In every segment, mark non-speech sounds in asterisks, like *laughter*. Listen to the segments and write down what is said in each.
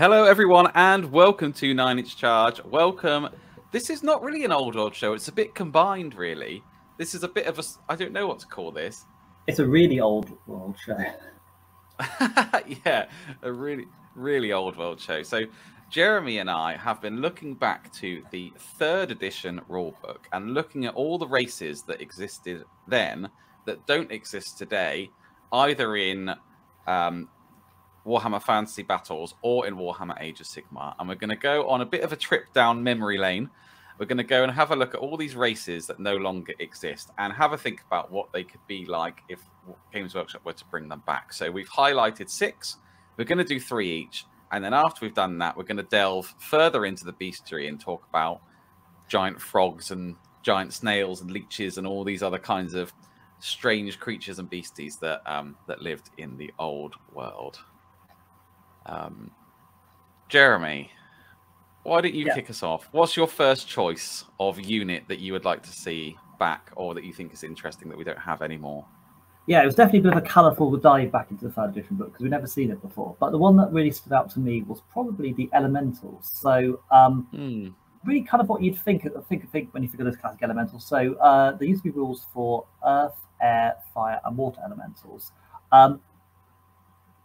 Hello, everyone, and welcome to Nine Inch Charge. Welcome. This is not really an old world show. It's a bit combined, really. This is a bit of a. I don't know what to call this. It's a really old world show. *laughs* yeah, a really, really old world show. So, Jeremy and I have been looking back to the third edition rulebook and looking at all the races that existed then that don't exist today, either in um, Warhammer Fantasy Battles or in Warhammer Age of Sigmar. And we're going to go on a bit of a trip down memory lane. We're going to go and have a look at all these races that no longer exist and have a think about what they could be like if Games Workshop were to bring them back. So we've highlighted six. We're going to do three each. And then after we've done that, we're going to delve further into the bestiary and talk about giant frogs and giant snails and leeches and all these other kinds of strange creatures and beasties that um, that lived in the old world. Um, Jeremy, why don't you yeah. kick us off? What's your first choice of unit that you would like to see back, or that you think is interesting that we don't have anymore? Yeah, it was definitely a bit of a colourful dive back into the third edition book because we've never seen it before. But the one that really stood out to me was probably the elementals. So, um, mm. really kind of what you'd think think of think when you think of those classic elementals. So, uh, there used to be rules for earth, air, fire, and water elementals. Um,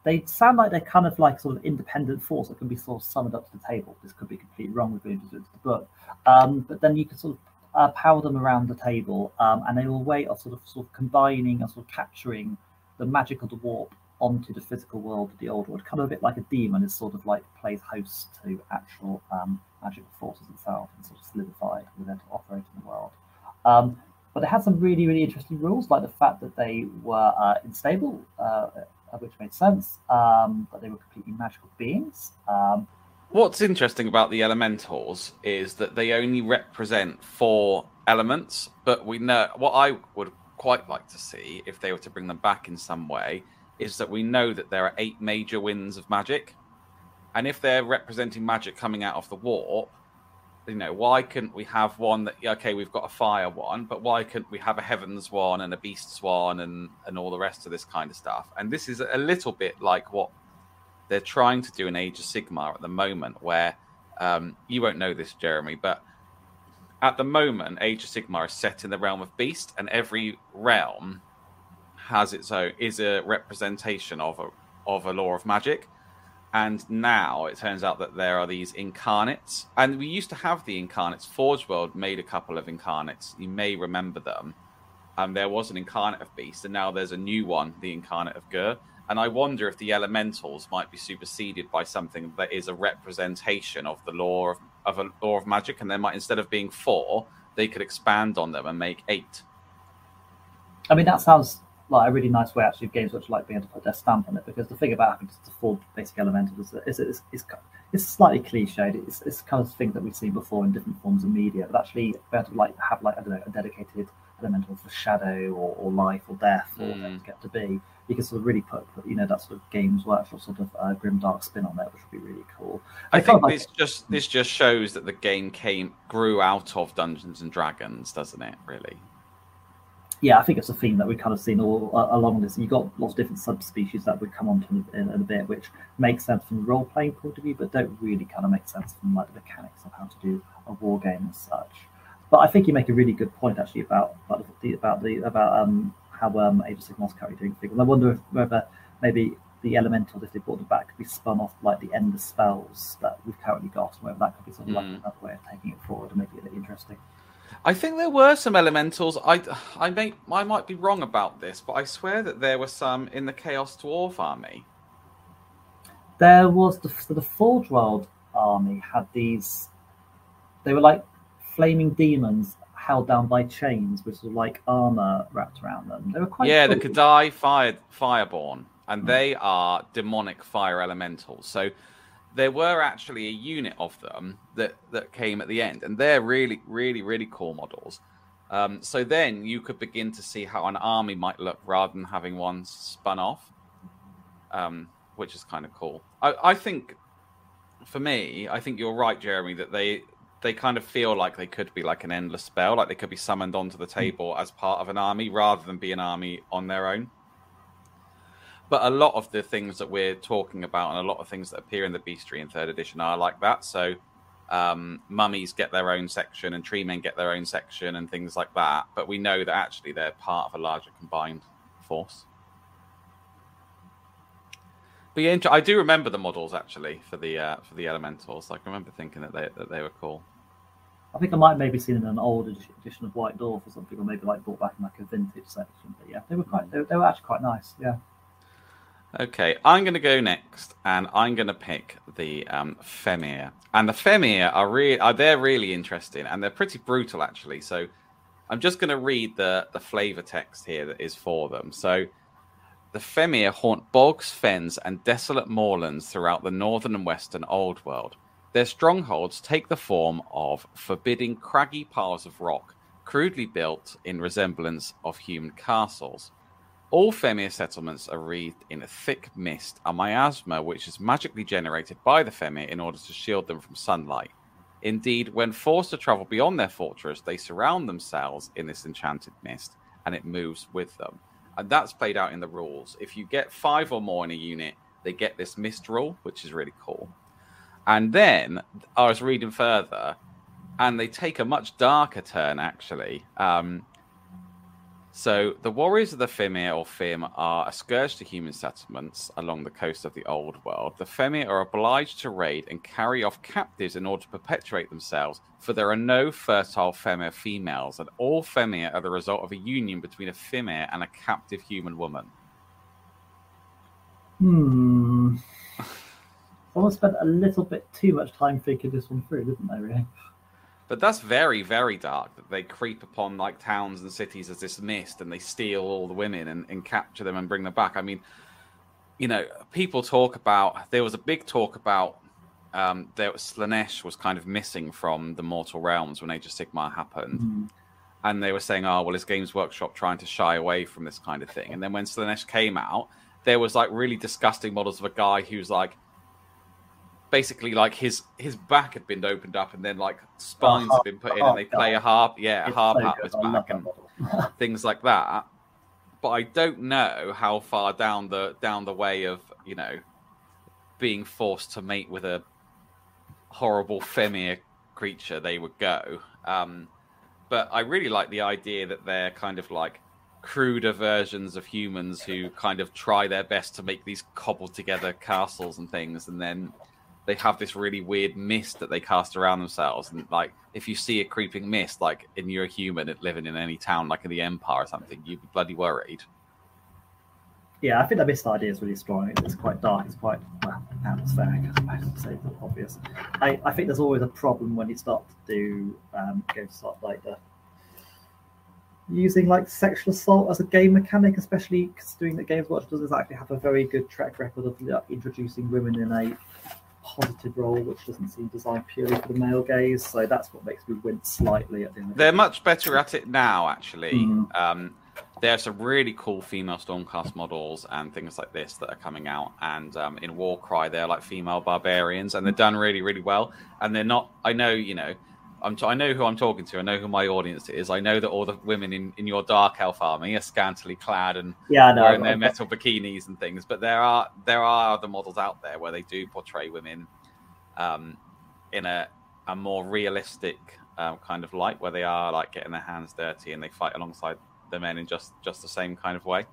they sound like they're kind of like sort of independent force that can be sort of summoned up to the table. This could be completely wrong with going into the book, um, but then you can sort of uh, power them around the table, um, and they will way of sort of sort of combining and sort of capturing the magic of the warp onto the physical world of the old world. Kind of a bit like a demon is sort of like plays host to actual um, magical forces itself and sort of solidified within to operate in the world. Um, but it had some really, really interesting rules, like the fact that they were uh, unstable, uh, which made sense. Um, but they were completely magical beings. Um, What's interesting about the elementals is that they only represent four elements, but we know what I would quite like to see if they were to bring them back in some way is that we know that there are eight major winds of magic. And if they're representing magic coming out of the warp, you know, why couldn't we have one that okay, we've got a fire one, but why couldn't we have a heavens one and a beasts one and and all the rest of this kind of stuff? And this is a little bit like what they're trying to do in Age of Sigmar at the moment, where um, you won't know this, Jeremy, but at the moment, Age of Sigmar is set in the realm of beast, and every realm has its own is a representation of a of a law of magic. And now it turns out that there are these incarnates. And we used to have the incarnates. Forge World made a couple of incarnates. You may remember them. And there was an incarnate of Beast, and now there's a new one, the incarnate of Ghur. And I wonder if the elementals might be superseded by something that is a representation of the law of, of a law of magic, and they might instead of being four, they could expand on them and make eight. I mean, that sounds like a really nice way actually of games which like being able to put their stamp on it because the thing about having to four basic elementals is it's, it's, it's slightly cliched it's, it's kind of thing that we've seen before in different forms of media but actually be able to like have like I don't know a dedicated elemental for shadow or, or life or death or mm. whatever get to be. You can sort of really put, put you know that sort of games workshop sort of uh, grim dark spin on it which would be really cool. I, I think like... this just this just shows that the game came grew out of dungeons and dragons doesn't it really yeah, I think it's a theme that we've kind of seen all uh, along this. You've got lots of different subspecies that we come on to in, in, a bit, which makes sense from a role playing point of view, but don't really kind of make sense from like the mechanics of how to do a war game as such. But I think you make a really good point actually about about the about the about um, how um, Age of Sigmar's currently doing things. And I wonder if whether maybe the elementals, if they brought them back, could be spun off like the endless spells that we've currently got, and whether that could be sort of mm. like another way of taking it forward and making it interesting. I think there were some elementals. I I may I might be wrong about this, but I swear that there were some in the Chaos Dwarf army. There was the the Forge World army had these. They were like flaming demons held down by chains with sort of like armor wrapped around them. They were quite yeah. Cool. The K'daai fire fireborn, and mm. they are demonic fire elementals. So there were actually a unit of them that that came at the end, and they're really, really, really cool models. Um, so then you could begin to see how an army might look rather than having one spun off, um, which is kind of cool. I, I think, for me, I think you're right, Jeremy, that they they kind of feel like they could be like an endless spell, like they could be summoned onto the hmm. table as part of an army rather than be an army on their own. But a lot of the things that we're talking about and a lot of things that appear in the Bestiary in third edition are like that. So um, mummies get their own section and tree men get their own section and things like that. But we know that actually they're part of a larger combined force. But yeah, I do remember the models actually for the uh, for the elementals. I can remember thinking that they that they were cool. I think I might maybe seen in an old edition of White Dwarf or something, or maybe like bought back in like a vintage section. But yeah, they were quite they, they were actually quite nice. Yeah. Okay, I'm going to go next, and I'm going to pick the um, Fimir. And the Fimir are really are they're really interesting, and they're pretty brutal actually. So I'm just going to read the the flavor text here that is for them. So the Fimir haunt bogs, fens, and desolate moorlands throughout the northern and western Old World. Their strongholds take the form of forbidding craggy piles of rock, crudely built in resemblance of human castles. All Fimir settlements are wreathed in a thick mist, a miasma which is magically generated by the Fimir in order to shield them from sunlight. Indeed, when forced to travel beyond their fortress, they surround themselves in this enchanted mist, and it moves with them and that's played out in the rules. If you get five or more in a unit, they get this mist rule, which is really cool. And then I was reading further, and they take a much darker turn actually. Um, so the warriors of the Fimir or Fim are a scourge to human settlements along the coast of the Old World. The Fimir are obliged to raid and carry off captives in order to perpetuate themselves, for there are no fertile Fimir females, and all Fimir are the result of a union between a Fimir and a captive human woman. Hmm. *laughs* Someone spent a little bit too much time thinking this one through, didn't they, really? But that's very, very dark that they creep upon like towns and cities as this mist and they steal all the women and, and capture them and bring them back. I mean, you know, people talk about there was a big talk about um, there was Slaanesh was kind of missing from the Mortal Realms when Age of Sigmar happened. Mm-hmm. And they were saying, oh, well, is Games Workshop trying to shy away from this kind of thing? And then when Slaanesh came out, there was like really disgusting models of a guy who's like basically like his his back had been opened up and then like spines had been put in and they play a harp. Yeah a harp so his back and *laughs* things like that. But i don't know how far down the down the way of you know being forced to mate with a horrible Fimir creature they would go. Um but i really like the idea that they're kind of like cruder versions of humans who kind of try their best to make these cobbled together castles and things and then they have this really weird mist that they cast around themselves. And like, if you see a creeping mist, like, and you're a human living in any town, like in the Empire or something, you'd be bloody worried. Yeah, I think that mist idea is really strong. It's quite dark. It's quite well, atmospheric. I would say the obvious. I, I think there's always a problem when you start to do um, go to start like the using like sexual assault as a game mechanic, especially considering that Games Workshop doesn't actually have a very good track record of introducing women in a positive role, which doesn't seem designed purely for the male gaze. So that's what makes me wince slightly at the end. They're much better at it now, actually. Mm. Um, there are some really cool female Stormcast models and things like this that are coming out. And um, in Warcry, they're like female barbarians, and they're done really, really well. And they're not. I know, you know, I'm t- i know who I'm talking to. I know who my audience is. I know that all the women in, in your dark elf army are scantily clad and yeah, no, wearing their metal bikinis and things. But there are there are other models out there where they do portray women um, in a a more realistic um, kind of light, where they are like getting their hands dirty and they fight alongside the men in just just the same kind of way.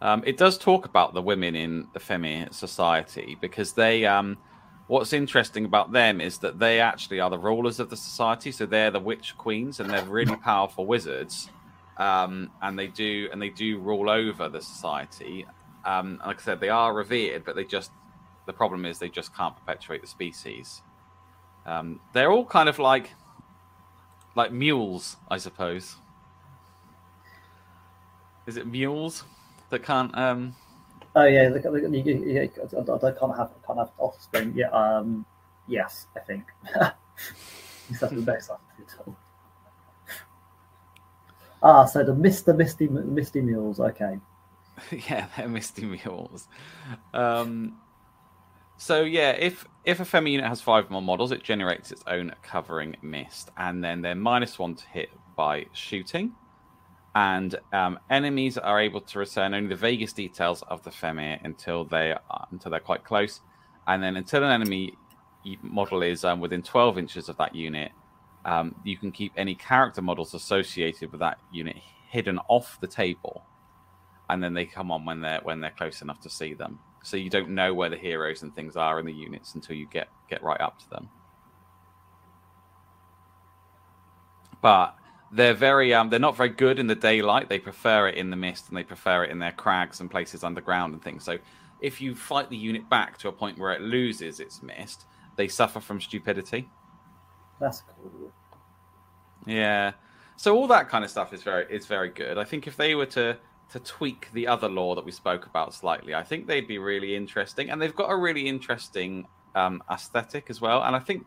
Um, it does talk about the women in the Fimir society because they um, what's interesting about them is that they actually are the rulers of the society. So they're the witch queens, and they're really powerful wizards. Um, and they do and they do rule over the society. Um, like I said, they are revered, but they just the problem is they just can't perpetuate the species. Um, they're all kind of like like mules, I suppose. Is it mules that can't um, Oh yeah, they, they, they, they can't have can't have offspring. Yeah, um, yes, I think. *laughs* He's the best attitude. Ah, so the Mister Misty Misty Mules. Okay. *laughs* yeah, they're Misty Mules. Um, so yeah, if if a Fimir unit has five more models, it generates its own covering mist, and then they're minus one to hit by shooting and um, enemies are able to return only the vaguest details of the Fimir until they are, until they're quite close, and then until an enemy model is um, within 12 inches of that unit, um, you can keep any character models associated with that unit hidden off the table, and then they come on when they're when they're close enough to see them. So you don't know where the heroes and things are in the units until you get get right up to them. But they're very um they're not very good in the daylight. They prefer it in the mist and they prefer it in their crags and places underground and things. So if you fight the unit back to a point where it loses its mist, they suffer from stupidity. That's cool. Yeah. So all that kind of stuff is very is very good. I think if they were to to tweak the other law that we spoke about slightly, I think they'd be really interesting. And they've got a really interesting um, aesthetic as well. And I think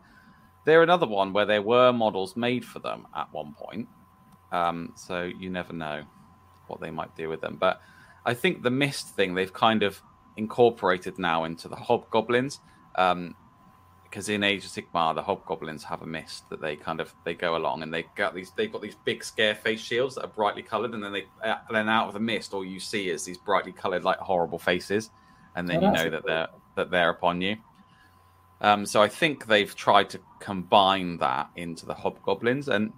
they're another one where there were models made for them at one point. Um, so you never know what they might do with them. But I think the mist thing they've kind of incorporated now into the hobgoblins. Um, because in Age of Sigmar, the hobgoblins have a mist that they kind of they go along and they got these they've got these big scare face shields that are brightly coloured, and then they uh, then out of the mist, all you see is these brightly coloured like horrible faces, and then oh, you know that they're that they're upon you. Um, so I think they've tried to combine that into the hobgoblins, and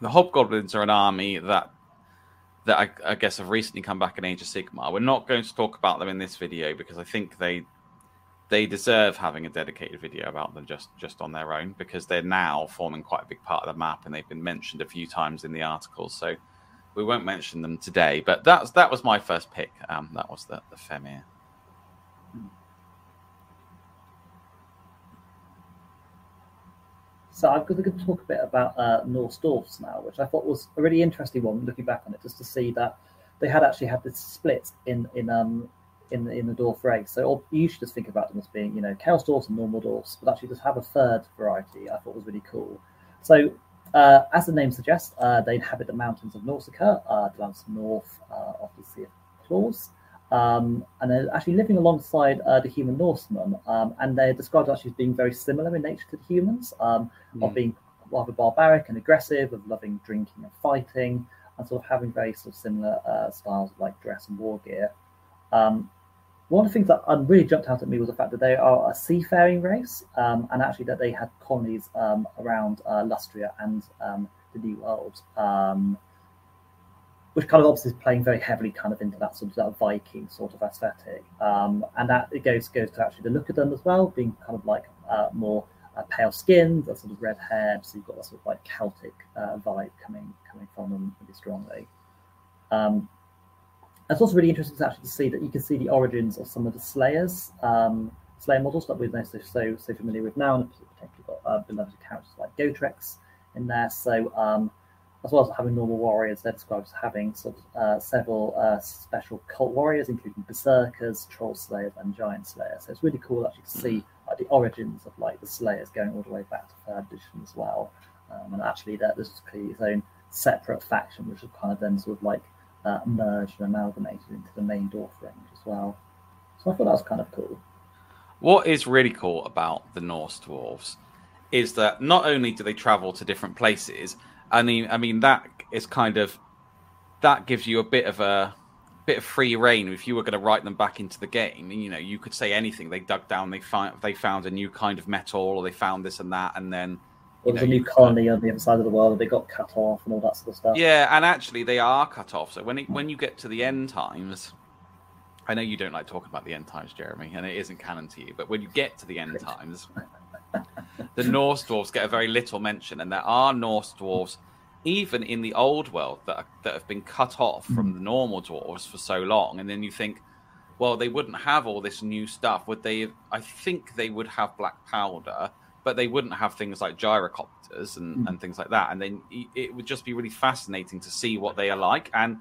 the hobgoblins are an army that that I, I, guess have recently come back in Age of Sigmar. We're not going to talk about them in this video because I think they they deserve having a dedicated video about them just just on their own because they're now forming quite a big part of the map and they've been mentioned a few times in the articles. So we won't mention them today, but that's that was my first pick. Um, that was the the Fimir. So I'm going to talk a bit about uh, Norse dwarfs now, which I thought was a really interesting one. Looking back on it, just to see that they had actually had this split in in um in the, in the dwarf race. So you should just think about them as being you know chaos dwarfs and normal dwarfs, but actually just have a third variety. I thought was really cool. So uh, as the name suggests, uh, they inhabit the mountains of Norsca, uh, lands north uh, of the Sea of Claws. Um, and they're actually living alongside uh, the human Norsemen, um, and they're described actually as being very similar in nature to the humans, um, mm. of being rather barbaric and aggressive, of loving drinking and fighting, and sort of having very sort of similar uh, styles of like dress and war gear. Um, one of the things that um, really jumped out at me was the fact that they are a seafaring race, um, and actually that they had colonies around uh, Lustria and the New World which kind of obviously is playing very heavily kind of into that sort of that Viking sort of aesthetic. Um, and that it goes goes to actually the look of them as well, being kind of like uh, more uh, pale skinned, that sort of red haired. So you've got that sort of like Celtic uh, vibe coming coming from them really strongly. Um, it's also really interesting to actually see that you can see the origins of some of the Slayers, um, Slayer models that we're so so, so familiar with now, and particularly got uh, beloved characters like Gotrek in there. So um, as well as having normal warriors, they're described as having sort of uh, several uh, special cult warriors, including berserkers, troll slayers, and giant slayers. So it's really cool actually to see like, the origins of like the slayers going all the way back to third edition as well. Um, and actually, that this is clearly its own separate faction, which has kind of then sort of like uh, merged and amalgamated into the main dwarf range as well. So I thought that was kind of cool. What is really cool about the Norse dwarves is that not only do they travel to different places, I mean, I mean that is kind of that gives you a bit of a bit of free reign if you were going to write them back into the game. You know, you could say anything. They dug down, they found they found a new kind of metal, or they found this and that, and then it was know, a new colony on the other side of the world. They got cut off and all that sort of stuff. Yeah, and actually they are cut off. So when it, when you get to the end times, I know you don't like talking about the end times, Jeremy, and it isn't canon to you. But when you get to the end *laughs* times, the Norse dwarves get a very little mention, and there are Norse dwarves, even in the old world, that are, that have been cut off from the normal dwarves for so long. And then you think, well, they wouldn't have all this new stuff, would they? I think they would have black powder, but they wouldn't have things like gyrocopters and, mm. and things like that. And then it would just be really fascinating to see what they are like. And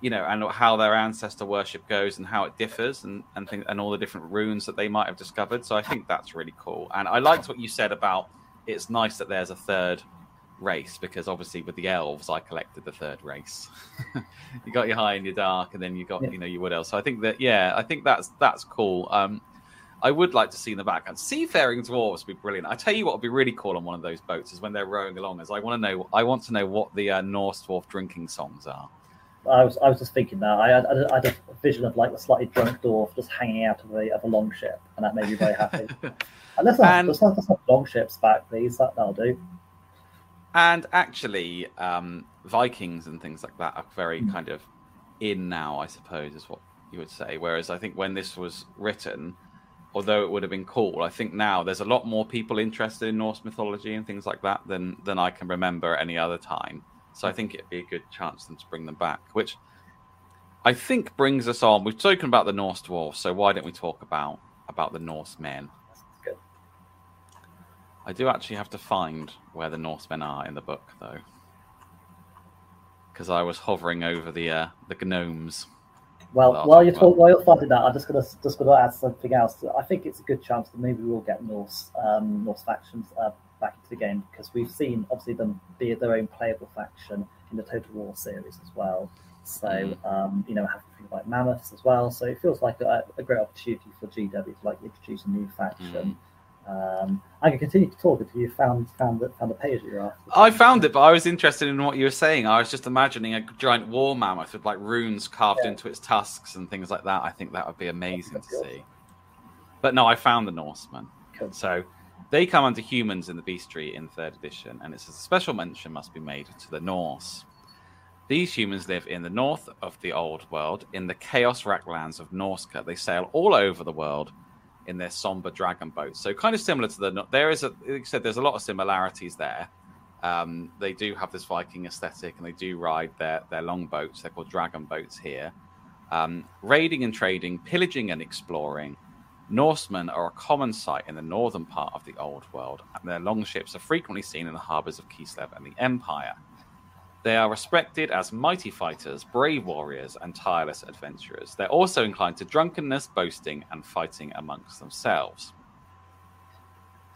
you know, and how their ancestor worship goes and how it differs and and think, and all the different runes that they might have discovered. So I think that's really cool. And I liked what you said about it's nice that there's a third race because obviously with the elves I collected the third race. *laughs* you got your high and your dark, and then you got yeah. you know your wood elves. So I think that yeah, I think that's that's cool. Um, I would like to see in the background seafaring dwarves would be brilliant. I tell you what would be really cool on one of those boats is when they're rowing along. Is I want to know I want to know what the uh, Norse dwarf drinking songs are I was I was just thinking that I had, I had a vision of like a slightly drunk dwarf just hanging out of a of a long ship, and that made me very happy. *laughs* and let's have, let's, have, let's long ships back, please. That that'll do. And actually, um, Vikings and things like that are very mm. kind of in now, I suppose, is what you would say. Whereas I think when this was written, although it would have been cool, I think now there's a lot more people interested in Norse mythology and things like that than than I can remember any other time. So I think it'd be a good chance then to bring them back, which I think brings us on. We've spoken about the Norse dwarfs, so why don't we talk about about the Norse men? That's good. I do actually have to find where the Norsemen are in the book, though, because I was hovering over the uh, the gnomes. Well, while you're talk, while you're finding that, I'm just gonna just gonna add something else. I think it's a good chance that maybe we'll get Norse um, Norse factions uh, back into the game because we've seen obviously them be their own playable faction in the Total War series as well. So mm. um, you know, have things like mammoths as well. So it feels like a, a, great opportunity for GW to like introduce a new faction. Mm. Um, I can continue to talk if you found found the, found the page you're after. I found it, but I was interested in what you were saying. I was just imagining a giant war mammoth with like runes carved yeah. into its tusks and things like that. I think that would be amazing to see. But no, I found the Norseman. Cool. So they come under humans in the bestiary in third edition, and it says a special mention must be made to the Norse. These humans live in the north of the old world, in the chaos rack lands of Norsca. They sail all over the world in their somber dragon boats. So kind of similar to the there is a like said there's a lot of similarities there. Um, they do have this Viking aesthetic and they do ride their their long boats. They're called dragon boats here. Um, raiding and trading, pillaging and exploring. Norsemen are a common sight in the northern part of the Old World, and their longships are frequently seen in the harbours of Kislev and the Empire. They are respected as mighty fighters, brave warriors, and tireless adventurers. They're also inclined to drunkenness, boasting, and fighting amongst themselves.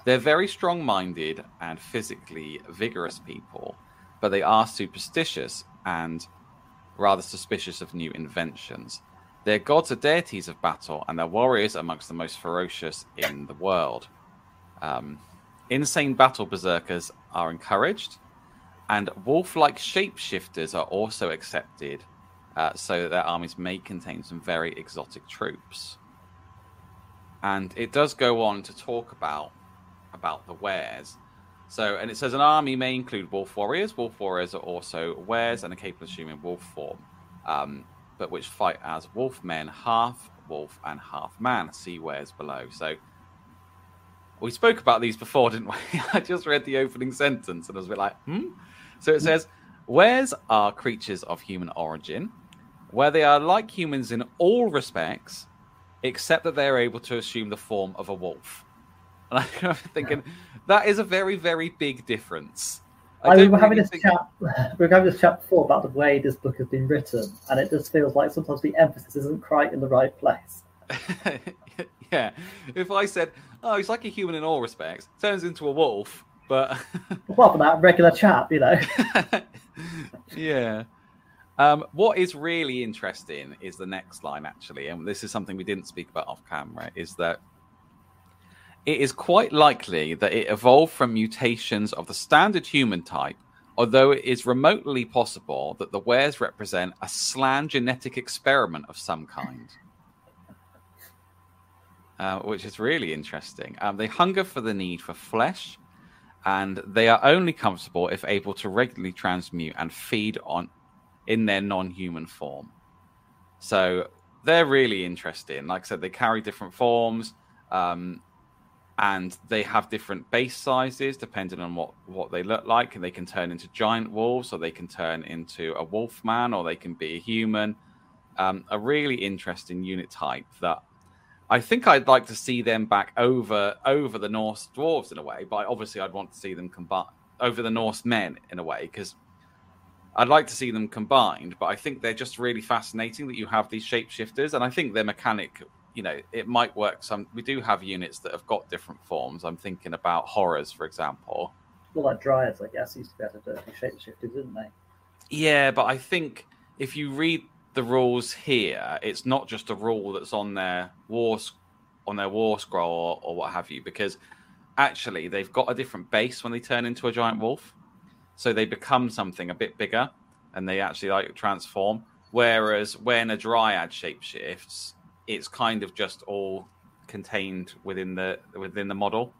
They're very strong minded and physically vigorous people, but they are superstitious and rather suspicious of new inventions. Their gods are deities of battle, and their warriors amongst the most ferocious in the world. Um, insane battle berserkers are encouraged, and wolf like shapeshifters are also accepted uh, so that their armies may contain some very exotic troops. And it does go on to talk about about the weres. So, and it says an army may include wolf warriors. Wolf warriors are also weres and are capable of assuming wolf form, um, but which fight as wolf men, half wolf and half man. See weres below. So, we spoke about these before, didn't we? *laughs* I just read the opening sentence and I was a bit like, hmm. So it says, Weres are creatures of human origin, where they are like humans in all respects, except that they are able to assume the form of a wolf. *laughs* And I'm thinking, that is a very, very big difference. I, I mean, we're having this think... chat. *laughs* We're having this chat before about the way this book has been written, and it just feels like sometimes the emphasis isn't quite in the right place. *laughs* yeah, if I said, "Oh, he's like a human in all respects," turns into a wolf, but *laughs* apart from that, regular chap, you know. yeah. Um, what is really interesting is the next line, actually, and this is something we didn't speak about off camera, is that it is quite likely that it evolved from mutations of the standard human type, although it is remotely possible that the weres represent a Slann genetic experiment of some kind. Uh, which is really interesting. Um, they hunger for the need for flesh, and they are only comfortable if able to regularly transmute and feed on in their non-human form. So they're really interesting. Like I said, they carry different forms, um, and they have different base sizes depending on what what they look like. And they can turn into giant wolves, or they can turn into a wolf man, or they can be a human. Um, a really interesting unit type that I think I'd like to see them back over over the Norse dwarves in a way, but obviously I'd want to see them combine over the Norse men in a way because I'd like to see them combined. But I think they're just really fascinating that you have these shapeshifters, and I think their mechanic, you know, it might work. Some we do have units that have got different forms. I'm thinking about horrors, for example. Well, like dryads, I guess, used to be able to be shapeshifters, didn't they? Yeah, but I think if you read the rules here, it's not just a rule that's on their war on their war scroll or, or, what have you, because actually they've got a different base when they turn into a giant wolf, so they become something a bit bigger, and they actually like transform. Whereas when a dryad shapeshifts, it's kind of just all contained within the within the model.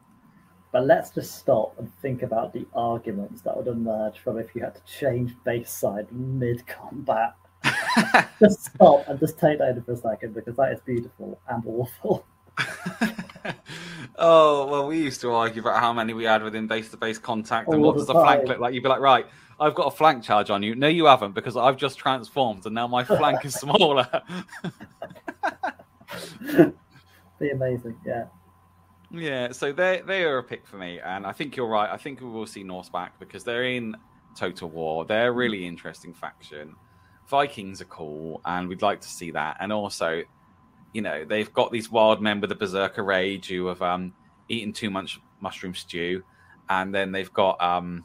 But let's just stop and think about the arguments that would emerge from if you had to change base side mid combat. *laughs* just stop and just take that in for a second because that is beautiful and awful. *laughs* *laughs* oh well, we used to argue about how many we had within base to base contact and what does the flank look like. You'd be like, right, I've got a flank charge on you. No, you haven't because I've just transformed and now my flank is smaller. *laughs* Be amazing, yeah. Yeah, so they they are a pick for me, and I think you're right. I think we will see Norse back because they're in Total War. They're a really interesting faction. Vikings are cool, and we'd like to see that. And also, you know, they've got these wild men with a berserker rage who have um, eaten too much mushroom stew, and then they've got um,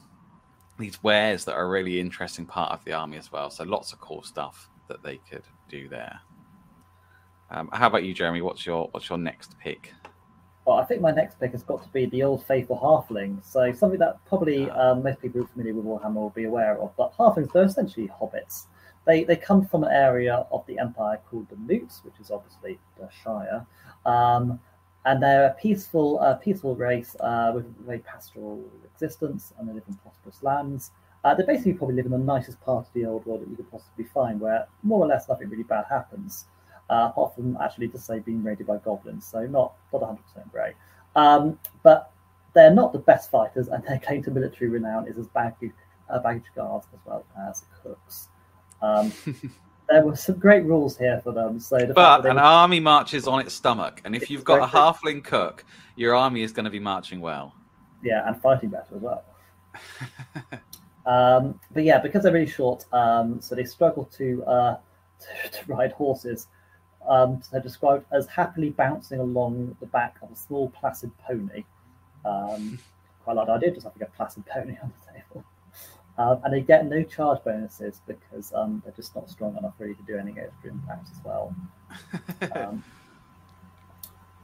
these weres that are a really interesting part of the army as well. So lots of cool stuff that they could do there. Um, how about you, Jeremy? What's your what's your next pick? Well, I think my next pick has got to be the old faithful halfling. So something that probably ah. um, most people who are familiar with Warhammer will be aware of. But halflings, they're essentially hobbits. They they come from an area of the empire called the Moots, which is obviously the Shire. Um, and they're a peaceful, uh, peaceful race uh, with a very pastoral existence, and they live in prosperous lands. Uh, they basically probably live in the nicest part of the old world that you could possibly find, where more or less nothing really bad happens uh, apart from actually just say being raided by goblins. So not not 100 percent great. Um, but they're not the best fighters, and their claim to military renown is as baggage, uh, baggage guards as well as cooks. Um, *laughs* there were some great rules here for them. So, the but an army marches on its stomach, and if you've got a halfling cook, your army is going to be marching well. Yeah, and fighting better as well. *laughs* um, but yeah, because they're really short, um, so they struggle to, uh, to, *laughs* to ride horses um, so described as happily bouncing along the back of a small placid pony. Um, quite like the idea, just having a placid pony *laughs* on the table. Um, and they get no charge bonuses because um, they're just not strong enough really to do any extra impacts as well. *laughs* Um,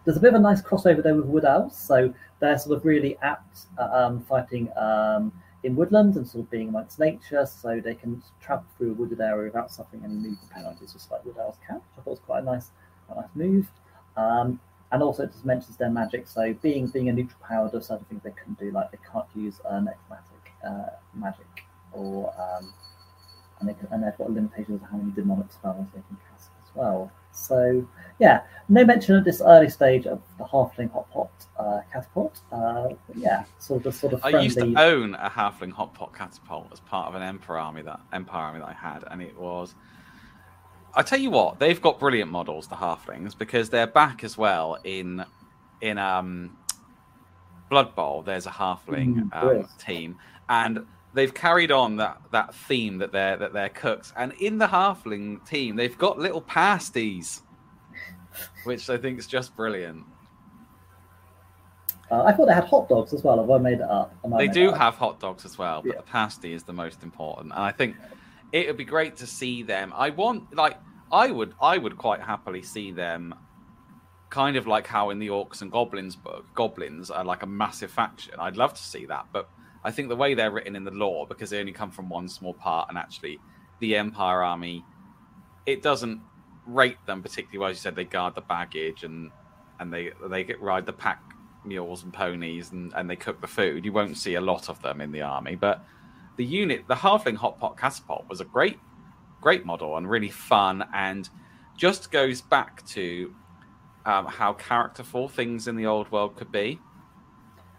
there's a bit of a nice crossover there with Wood Elves, so they're sort of really apt at um, fighting um, in woodland and sort of being amongst nature, so they can travel through a wooded area without suffering any movement penalties, just like wood elves can, which I thought was quite a nice, quite a nice move. Um, and also, it just mentions their magic. So, being being a neutral power does certain things they couldn't do, like they can't use uh, necromantic uh, magic, or um, and they they've got limitations on how many demonic spells they can cast as well. So yeah, no mention at this early stage of the halfling hot pot uh, catapult. Uh, yeah, sort of sort of. Friendly... I used to own a halfling hot pot catapult as part of an emperor army that empire army that I had, and it was. I tell you what, they've got brilliant models, the halflings, because they're back as well in in um Blood Bowl. There's a halfling mm, um, team, and they've carried on that that theme that they're that they're cooks, and in the halfling team, they've got little pasties, which I think is just brilliant. Uh, I thought they had hot dogs as well. Have I made it up? They do have hot dogs as well, but yeah. the pasty is the most important, and I think it would be great to see them. I want like I would I would quite happily see them kind of like how in the orcs and goblins book goblins are like a massive faction i'd love to see that but I think the way they're written in the law, because they only come from one small part, and actually the Empire army, it doesn't rate them particularly well. As you said, they guard the baggage and and they they get ride the pack mules and ponies and, and they cook the food. You won't see a lot of them in the army, but the unit, the Halfling Hot Pot Catapult, was a great great model and really fun and just goes back to um, how characterful things in the old world could be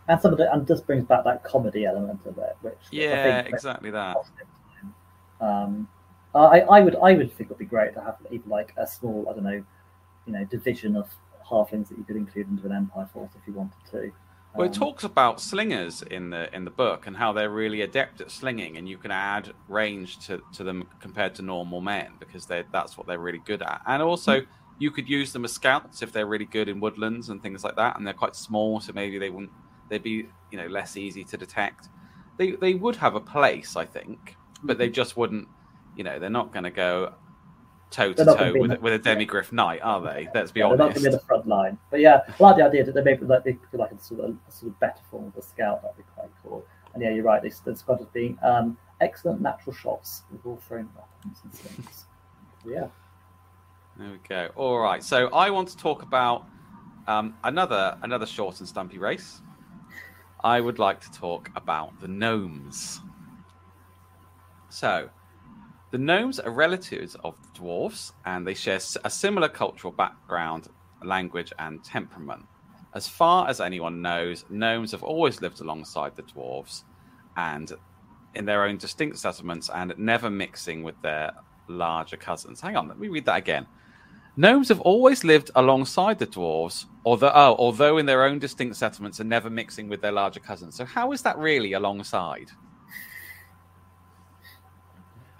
and some of it and just brings back that comedy element of it, which yeah, exactly that. Um, I, I would I would think it would be great to have even like a small I don't know, you know, division of halflings that you could include into an empire force if you wanted to. Well, it um, talks about slingers in the in the book and how they're really adept at slinging, and you can add range to, to them compared to normal men because they that's what they're really good at. And also, mm. you could use them as scouts if they're really good in woodlands and things like that, and they're quite small, so maybe they wouldn't they'd be you know less easy to detect. They they would have a place, I think, but they mm-hmm. just wouldn't. You know, they're not going to go toe to toe with, with a demigryph knight, are they? Let's be yeah, honest. They're not going to be the front line. But yeah, I like the idea that they maybe like they could like a sort of a sort of better form of a scout. That'd be quite cool. And yeah, you're right. They described as being um, excellent natural shots with all thrown weapons and things. Yeah. There we go. All right. So I want to talk about um, another another short and stumpy race. I would like to talk about the gnomes. So, the gnomes are relatives of the dwarves, and they share a similar cultural background, language, and temperament. As far as anyone knows, gnomes have always lived alongside the dwarves, and in their own distinct settlements, and never mixing with their larger cousins. Hang on, let me read that again. Gnomes have always lived alongside the dwarves, although oh, although in their own distinct settlements and never mixing with their larger cousins. So how is that really alongside?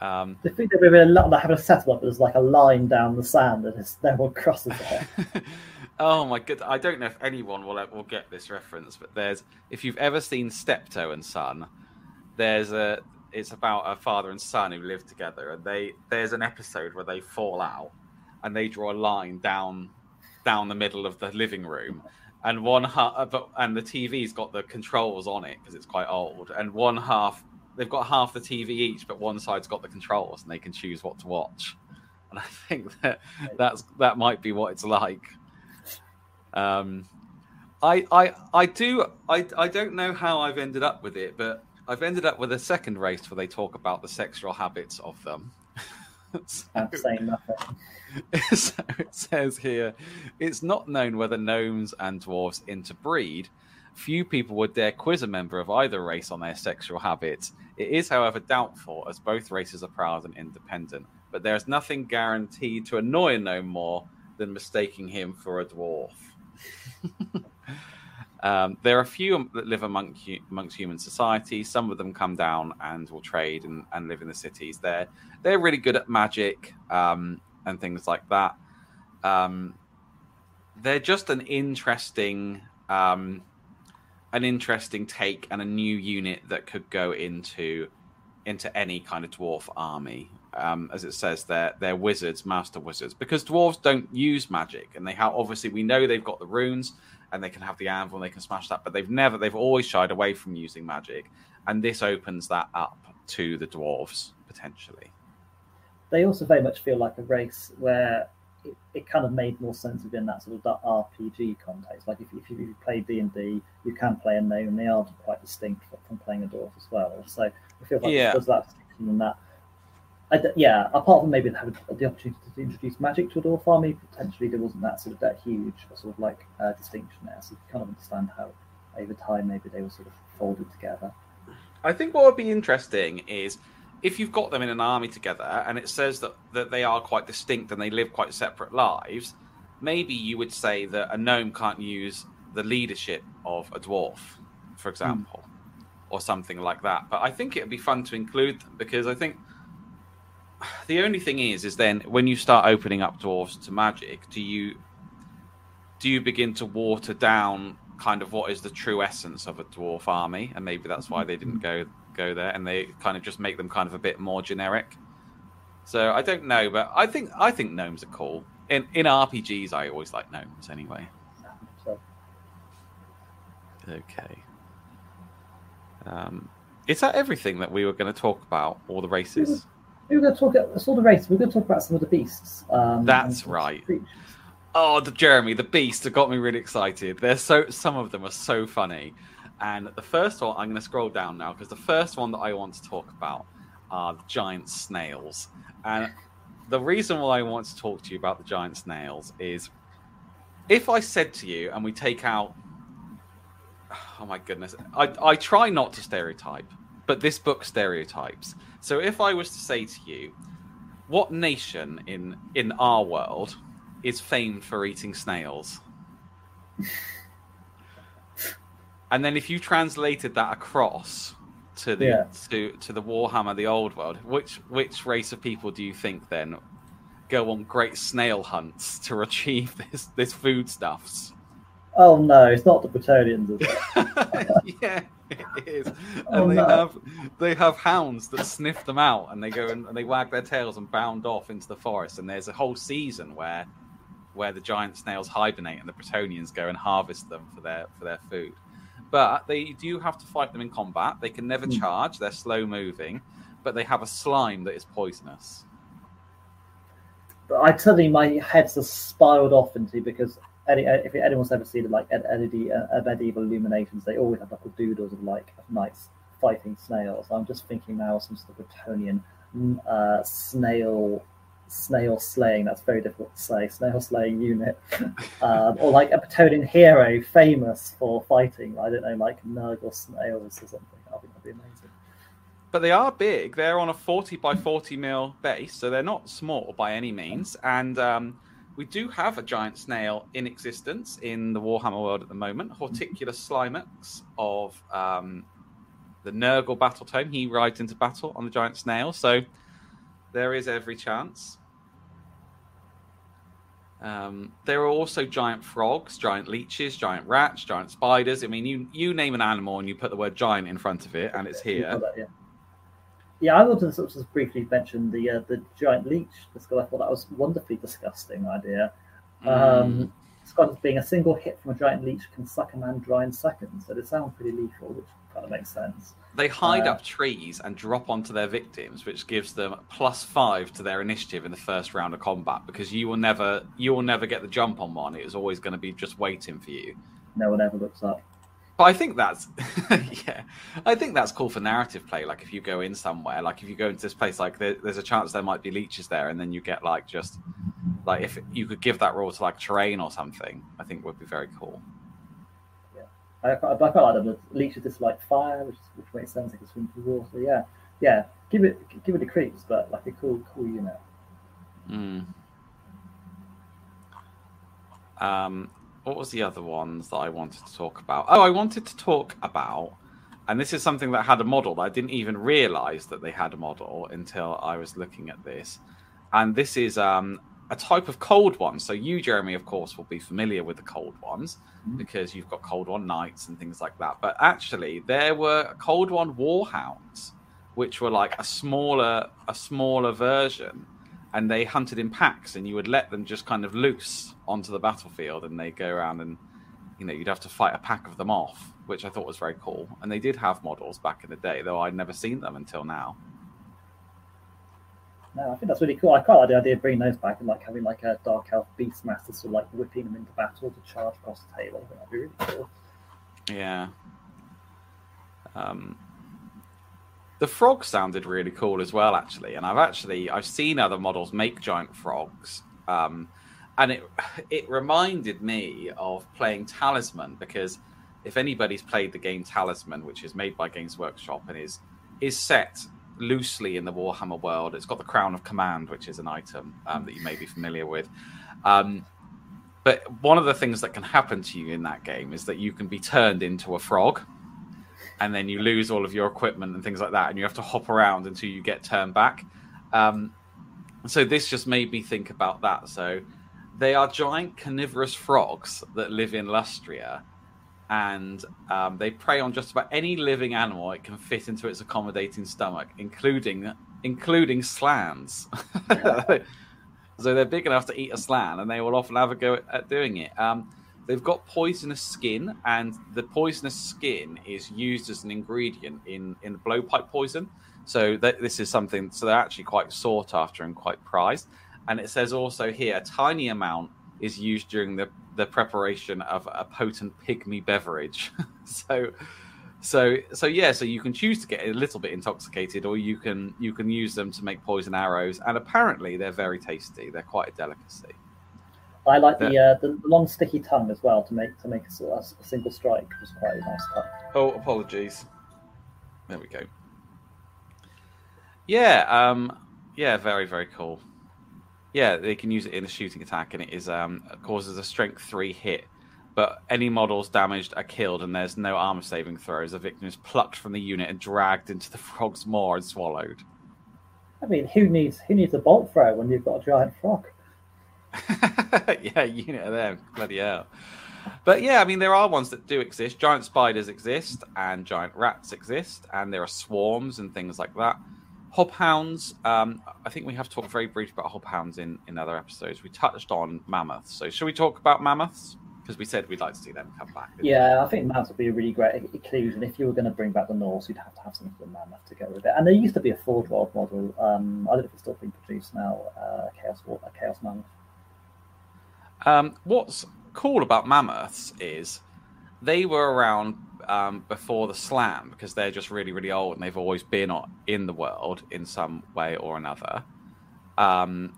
Um, I think they they have a settlement there's like a line down the sand and no one crosses it. *laughs* oh my god! I don't know if anyone will will get this reference, but there's if you've ever seen Steptoe and Son, there's a it's about a father and son who live together, and they there's an episode where they fall out and they draw a line down down the middle of the living room. And one half uh, and the tv's got the controls on it because it's quite old. And one half they've got half the tv each but one side's got the controls and they can choose what to watch. And i think that that's that might be what it's like. Um i i i do i i don't know how i've ended up with it but i've ended up with a second race where they talk about the sexual habits of them *laughs* so, saying nothing. *laughs* so it says here it's not known whether gnomes and dwarves interbreed. Few people would dare quiz a member of either race on their sexual habits. It is, however, doubtful, as both races are proud and independent. But there is nothing guaranteed to annoy a gnome more than mistaking him for a dwarf. *laughs* Um, there are a few that live among, amongst human society. Some of them come down and will trade and, and live in the cities. They're they're really good at magic um, and things like that. Um, they're just an interesting um, an interesting take and a new unit that could go into into any kind of dwarf army. Um, as it says, they're they're wizards, master wizards, because dwarves don't use magic, and they have obviously we know they've got the runes and they can have the anvil and they can smash that. But they've never, they've always shied away from using magic, and this opens that up to the dwarves potentially. They also very much feel like a race where it, it kind of made more sense within that sort of RPG context. Like if, if you play D and D, you can play a gnome, and they are quite distinct from playing a dwarf as well. So I feel like yeah. there's that distinction in that yeah, apart from maybe having the opportunity to introduce magic to a dwarf army, potentially there wasn't that sort of that huge sort of like uh, distinction there. So you kind of understand how over time maybe they were sort of folded together. I think what would be interesting is if you've got them in an army together and it says that, that they are quite distinct and they live quite separate lives, maybe you would say that a gnome can't use the leadership of a dwarf, for example, mm. or something like that. But I think it would be fun to include them because I think the only thing is, is then when you start opening up dwarves to magic, do you do you begin to water down kind of what is the true essence of a dwarf army, and maybe that's why they didn't go go there, and they kind of just make them kind of a bit more generic. So I don't know, but I think I think gnomes are cool. In in RPGs, I always like gnomes anyway. Okay. Um, is that everything that we were going to talk about? All the races? We were going to talk about sort of race. We are going to talk about some of the beasts. Um, That's right. Oh, the Jeremy, the beast, got me really excited. They're so some of them are so funny. And the first one, I'm going to scroll down now because the first one that I want to talk about are the giant snails. And the reason why I want to talk to you about the giant snails is if I said to you, and we take out, *sighs* oh my goodness, I, I try not to stereotype, but this book stereotypes. So if I was to say to you, what nation in in our world is famed for eating snails? *laughs* and then if you translated that across to the yeah. to to the Warhammer, the old world, which which race of people do you think then go on great snail hunts to *laughs* achieve this this foodstuffs? Oh no, it's not the is it? *laughs* yeah, *laughs* it is. Oh, and oh, they no. have they have hounds that sniff them out, and they go and, and, they wag their tails and bound off into the forest. And there's a whole season where where the giant snails hibernate, and the Bretonnians go and harvest them for their for their food. But they do have to fight them in combat. They can never mm. charge; they're slow moving, but they have a slime that is poisonous. But I suddenly my head's just spiraled off into because any, if anyone's ever seen like LED uh, medieval illuminations, they always have little doodles of like knights fighting snails. I'm just thinking now some sort of Bretonnian mm, uh, snail snail slaying. That's very difficult to say. Snail slaying unit, *laughs* um, or like a Bretonnian hero famous for fighting. I don't know, like Nurgle snails or something. I think that'd be amazing. But they are big. They're on a 40 by 40 mil base, so they're not small by any means. And um, we do have a giant snail in existence in the Warhammer world at the moment. Horticulus Slimax of um, the Nurgle battle tome. He rides into battle on the giant snail. So there is every chance. Um, there are also giant frogs, giant leeches, giant rats, giant spiders. I mean, you you name an animal and you put the word giant in front of it, and it's here. That, yeah. Yeah, I wanted to sort of briefly mention the uh, the giant leech. Because I thought that was a wonderfully disgusting idea. Um, mm. Scott being a single hit from a giant leech can suck a man dry in seconds. So they sound pretty lethal, which kind of makes sense. They hide uh, up trees and drop onto their victims, which gives them plus five to their initiative in the first round of combat because you will never you will never get the jump on one. It is always going to be just waiting for you. No one ever looks up. But I think that's *laughs* yeah, I think that's cool for narrative play. Like if you go in somewhere, like if you go into this place, like there, there's a chance there might be leeches there, and then you get like just like if you could give that rule to like terrain or something, I think would be very cool. I, I, I quite like them. The leeches dislike fire, which, which makes sense. They can swim through water. Yeah, yeah. Give it give it the creeps, but like a cool cool unit. Mm. Um, what was the other ones that I wanted to talk about? Oh, I wanted to talk about, and this is something that had a model that I didn't even realize that they had a model until I was looking at this. And this is um, a type of cold one. So you, Jeremy, of course, will be familiar with the cold ones mm-hmm. because you've got cold one knights and things like that. But actually, there were cold one warhounds, which were like a smaller, a smaller version, and they hunted in packs, and you would let them just kind of loose onto the battlefield, and they go around and you know you'd have to fight a pack of them off, which I thought was very cool. And they did have models back in the day, though I'd never seen them until now no, I think that's really cool. I quite like the idea of bringing those back and like having like a dark elf beastmaster sort of like whipping them into battle to charge across the table. I think that'd be really cool. Yeah. Um, the frog sounded really cool as well, actually. And I've actually I've seen other models make giant frogs, um, and it *sighs* it reminded me of playing Talisman because if anybody's played the game Talisman, which is made by Games Workshop and is is set loosely in the Warhammer world. It's got the Crown of Command, which is an item um, that you may be familiar with. Um, but one of the things that can happen to you in that game is that you can be turned into a frog, and then you lose all of your equipment and things like that, and you have to hop around until you get turned back. Um, so this just made me think about that. So they are giant carnivorous frogs that live in Lustria and um, they prey on just about any living animal it can fit into its accommodating stomach, including including Slanns. *laughs* so they're big enough to eat a Slann, and they will often have a go at, at doing it. Um, they've got poisonous skin, and the poisonous skin is used as an ingredient in in blowpipe poison. So th- this is something. So they're actually quite sought after and quite prized. And it says also here a tiny amount is used during the the preparation of a potent pygmy beverage. *laughs* so, so, so yeah. So you can choose to get a little bit intoxicated, or you can you can use them to make poison arrows. And apparently, they're very tasty. They're quite a delicacy. I like the, uh, the long sticky tongue as well to make to make a, a, a single strike. It was quite a nice. Oh, apologies. There we go. Yeah, um, yeah, very very cool. Yeah, they can use it in a shooting attack, and it is um, causes a strength three hit. But any models damaged are killed, and there's no armor saving throws. The victim is plucked from the unit and dragged into the *laughs* frog's maw and swallowed. I mean, who needs who needs a bolt throw when you've got a giant frog? *laughs* yeah, unit of them, bloody hell. But yeah, I mean, there are ones that do exist. Giant spiders exist, and giant rats exist, and there are swarms and things like that. Hobhounds, um, I think we have talked very briefly about hobhounds in, in other episodes. We touched on mammoths. So, should we talk about mammoths? because we said we'd like to see them come back. Yeah, I think mammoths would be a really great inclusion. If you were going to bring back the Norse, you'd have to have something for mammoth to go with it. And there used to be a Forge World model. Um, I don't know if it's still being produced now. Uh, Chaos, a Chaos Mammoth. Um, what's cool about mammoths is they were around um, before the Slann because they're just really, really old and they've always been in the world in some way or another. Um,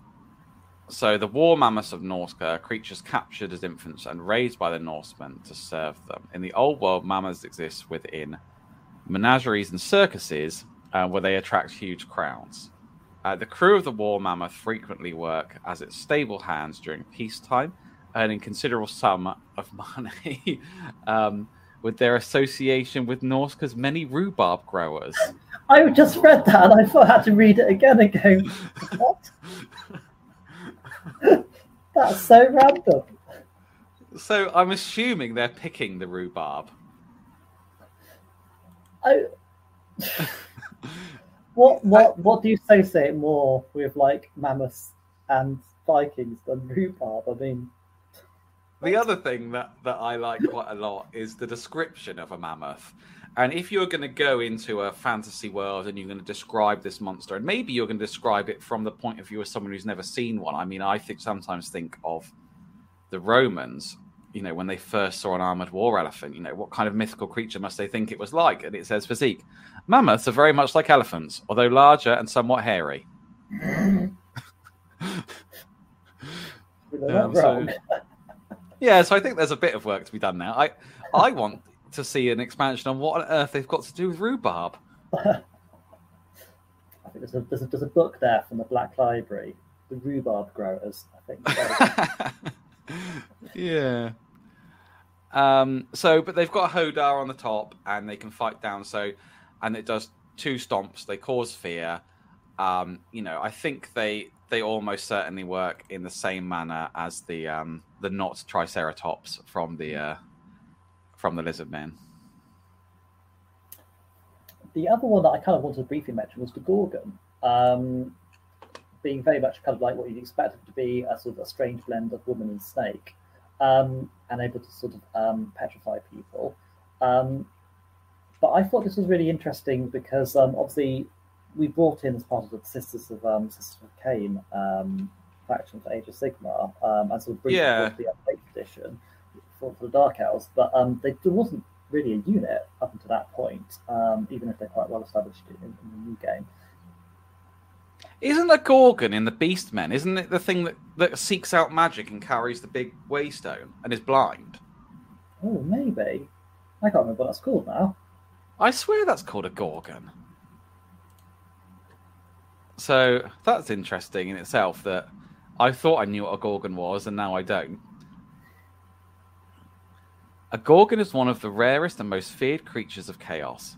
so the war mammoths of Norsca are creatures captured as infants and raised by the Norsemen to serve them. In the old world, mammoths exist within menageries and circuses uh, where they attract huge crowds. Uh, the crew of the war mammoth frequently work as its stable hands during peacetime, earning considerable sum of *laughs* money um, with their association with Norsca's many rhubarb growers. *laughs* I just read that and I thought I had to read it again and go, what? *laughs* That's so random. So I'm assuming they're picking the rhubarb. I... what what what do you associate more with like mammoths and Vikings than rhubarb? I mean, the other thing that that I like quite a lot is the description of a mammoth. And if you're going to go into a fantasy world and you're going to describe this monster, and maybe you're going to describe it from the point of view of someone who's never seen one. I mean, I think sometimes think of the Romans, you know, when they first saw an armored war elephant, you know, what kind of mythical creature must they think it was like? And it says physique. Mammoths are very much like elephants, although larger and somewhat hairy. um, so, *laughs* yeah, so I think there's a bit of work to be done now. I I want to see an expansion on what on earth they've got to do with rhubarb. *laughs* I think there's a, there's, a, there's a book there from the Black Library, the rhubarb growers. I think. *laughs* yeah. Um, so, but they've got a howdah on the top, and they can fight down. So, and it does two stomps. They cause fear. Um, you know, I think they they almost certainly work in the same manner as the um, the not Triceratops from the uh, from the lizard man. The other one that I kind of wanted to briefly mention was the Gorgon, um, being very much kind of like what you'd expect it to be a sort of a strange blend of woman and snake, um, and able to sort of um, petrify people. Um, but I thought this was really interesting because um, obviously we brought in as part of the Sisters of um, Sisters of Khaine faction for Age of Sigmar, um, and sort of bring yeah. the update edition for, for the Dark Elves, but um, they, there wasn't really a unit up until that point, um, even if they're quite well established in, in the new game. Isn't a Gorgon in the Beastmen? Isn't it the thing that, that seeks out magic and carries the big waystone and is blind? Oh, maybe. I can't remember what that's called now. I swear that's called a Gorgon. So that's interesting in itself that I thought I knew what a Gorgon was and now I don't. A Gorgon is one of the rarest and most feared creatures of chaos.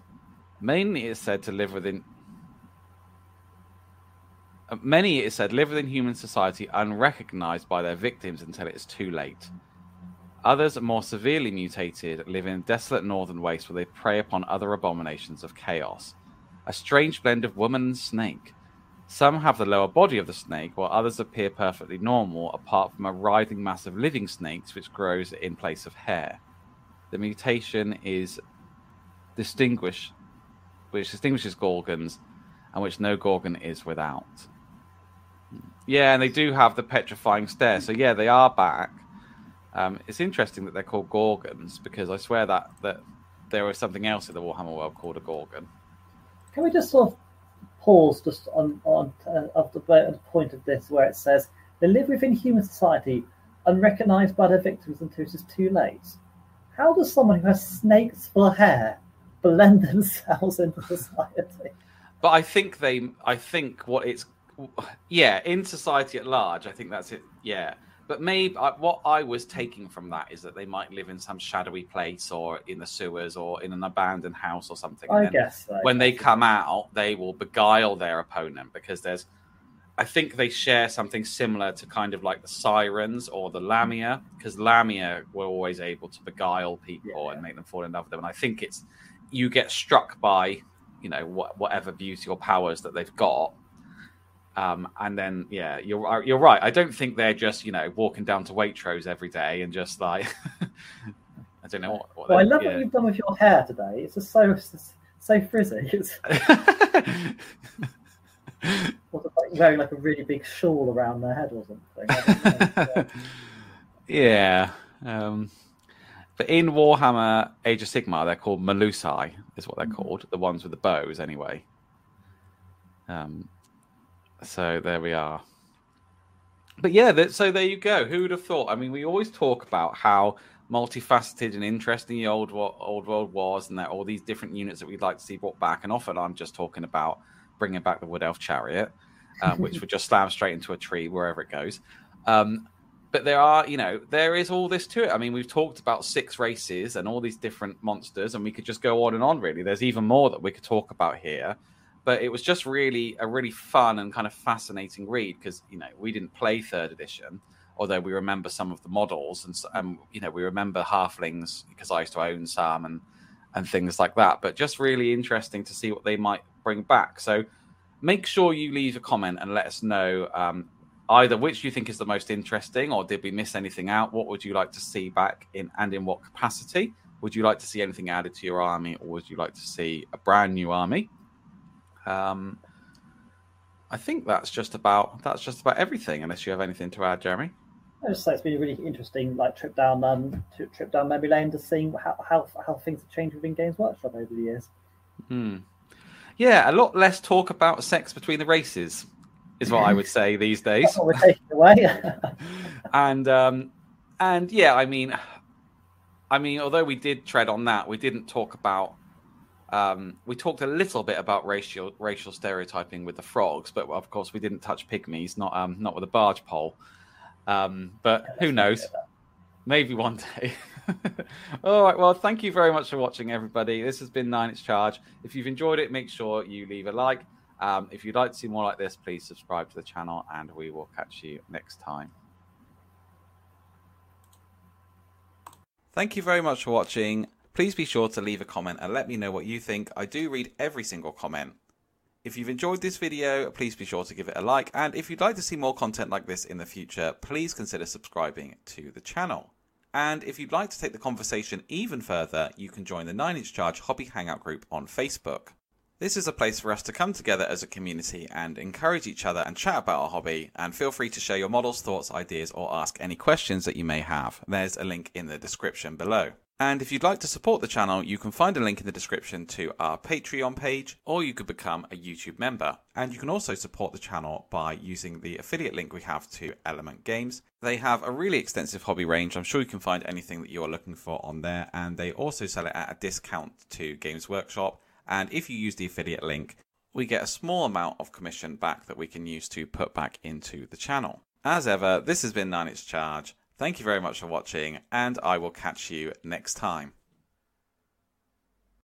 Mainly it is said to live within Many, it is said, live within human society unrecognized by their victims until it is too late. Others, more severely mutated, live in desolate northern wastes where they prey upon other abominations of chaos. A strange blend of woman and snake. Some have the lower body of the snake, while others appear perfectly normal, apart from a writhing mass of living snakes which grows in place of hair the mutation is distinguished, which distinguishes Gorgons, and which no Gorgon is without. Yeah, and they do have the petrifying stare. So yeah, they are back. Um, it's interesting that they're called Gorgons because I swear that that there was something else in the Warhammer world called a Gorgon. Can we just sort of pause just on on uh, the point of this where it says they live within human society unrecognized by their victims until it is too late? how does someone who has snakes for hair blend *laughs* themselves into society? But I think they, I think what it's, *laughs* yeah, in society at large, I think that's it. Yeah. But maybe what I was taking from that is that they might live in some shadowy place or in the sewers or in an abandoned house or something. I guess so. When they come out, they will beguile their opponent because there's I think they share something similar to kind of like the Sirens or the Lamia, because Lamia were always able to beguile people yeah. and make them fall in love with them. And I think it's you get struck by, you know, wh- whatever beauty or powers that they've got, Um, and then yeah, you're uh, you're right. I don't think they're just you know walking down to Waitrose every day and just like *laughs* I don't know what. what well, I love yeah. what you've done with your hair today. It's just so so frizzy. *laughs* It's... *laughs* like wearing like a really big shawl around their head or something. yeah. Um, but in Warhammer Age of Sigmar, they're called Melusai, is what they're mm-hmm. called. The ones with the bows, anyway. Um, so there we are. But yeah, so there you go. Who would have thought? I mean, we always talk about how multifaceted and interesting the old old world was, and that all these different units that we'd like to see brought back. And often, I'm just talking about bringing back the Wood Elf Chariot, um, *laughs* which would just slam straight into a tree wherever it goes. Um, but there are, you know, there is all this to it. I mean, we've talked about six races and all these different monsters, and we could just go on and on. Really, there's even more that we could talk about here but it was just really a really fun and kind of fascinating read because you know we didn't play third edition although we remember some of the models and um, you know we remember halflings because i used to own some and and things like that but just really interesting to see what they might bring back. So make sure you leave a comment and let us know um, either which you think is the most interesting or did we miss anything out? What would you like to see back in and in what capacity? Would you like to see anything added to your army or would you like to see a brand new army um, I think that's just about that's just about everything. Unless you have anything to add, Jeremy. I just say it's been a really interesting like trip down um trip down memory lane to seeing how how, how things have changed within Games Workshop over the years. Hmm. Yeah, a lot less talk about sex between the races is what I would say these *laughs* days. we're taking away. *laughs* and um, and yeah, I mean, I mean, although we did tread on that, we didn't talk about um, we talked a little bit about racial racial stereotyping with the frogs, but of course we didn't touch pygmies, not um, not with a barge pole. Um, but yeah, who knows? Maybe one day. *laughs* All right. Well, thank you very much for watching, everybody. This has been Nine Inch Charge. If you've enjoyed it, make sure you leave a like. Um, if you'd like to see more like this, please subscribe to the channel, and we will catch you next time. Thank you very much for watching. Please be sure to leave a comment and let me know what you think. I do read every single comment. If you've enjoyed this video, please be sure to give it a like. And if you'd like to see more content like this in the future, please consider subscribing to the channel. And if you'd like to take the conversation even further, you can join the 9 Inch Charge Hobby Hangout group on Facebook. This is a place for us to come together as a community and encourage each other and chat about our hobby. And feel free to share your models, thoughts, ideas, or ask any questions that you may have. There's a link in the description below. And if you'd like to support the channel, you can find a link in the description to our Patreon page, or you could become a YouTube member. And you can also support the channel by using the affiliate link we have to Element Games. They have a really extensive hobby range. I'm sure you can find anything that you are looking for on there. And they also sell it at a discount to Games Workshop. And if you use the affiliate link, we get a small amount of commission back that we can use to put back into the channel. As ever, this has been Nine Inch Charge. Thank you very much for watching, and I will catch you next time.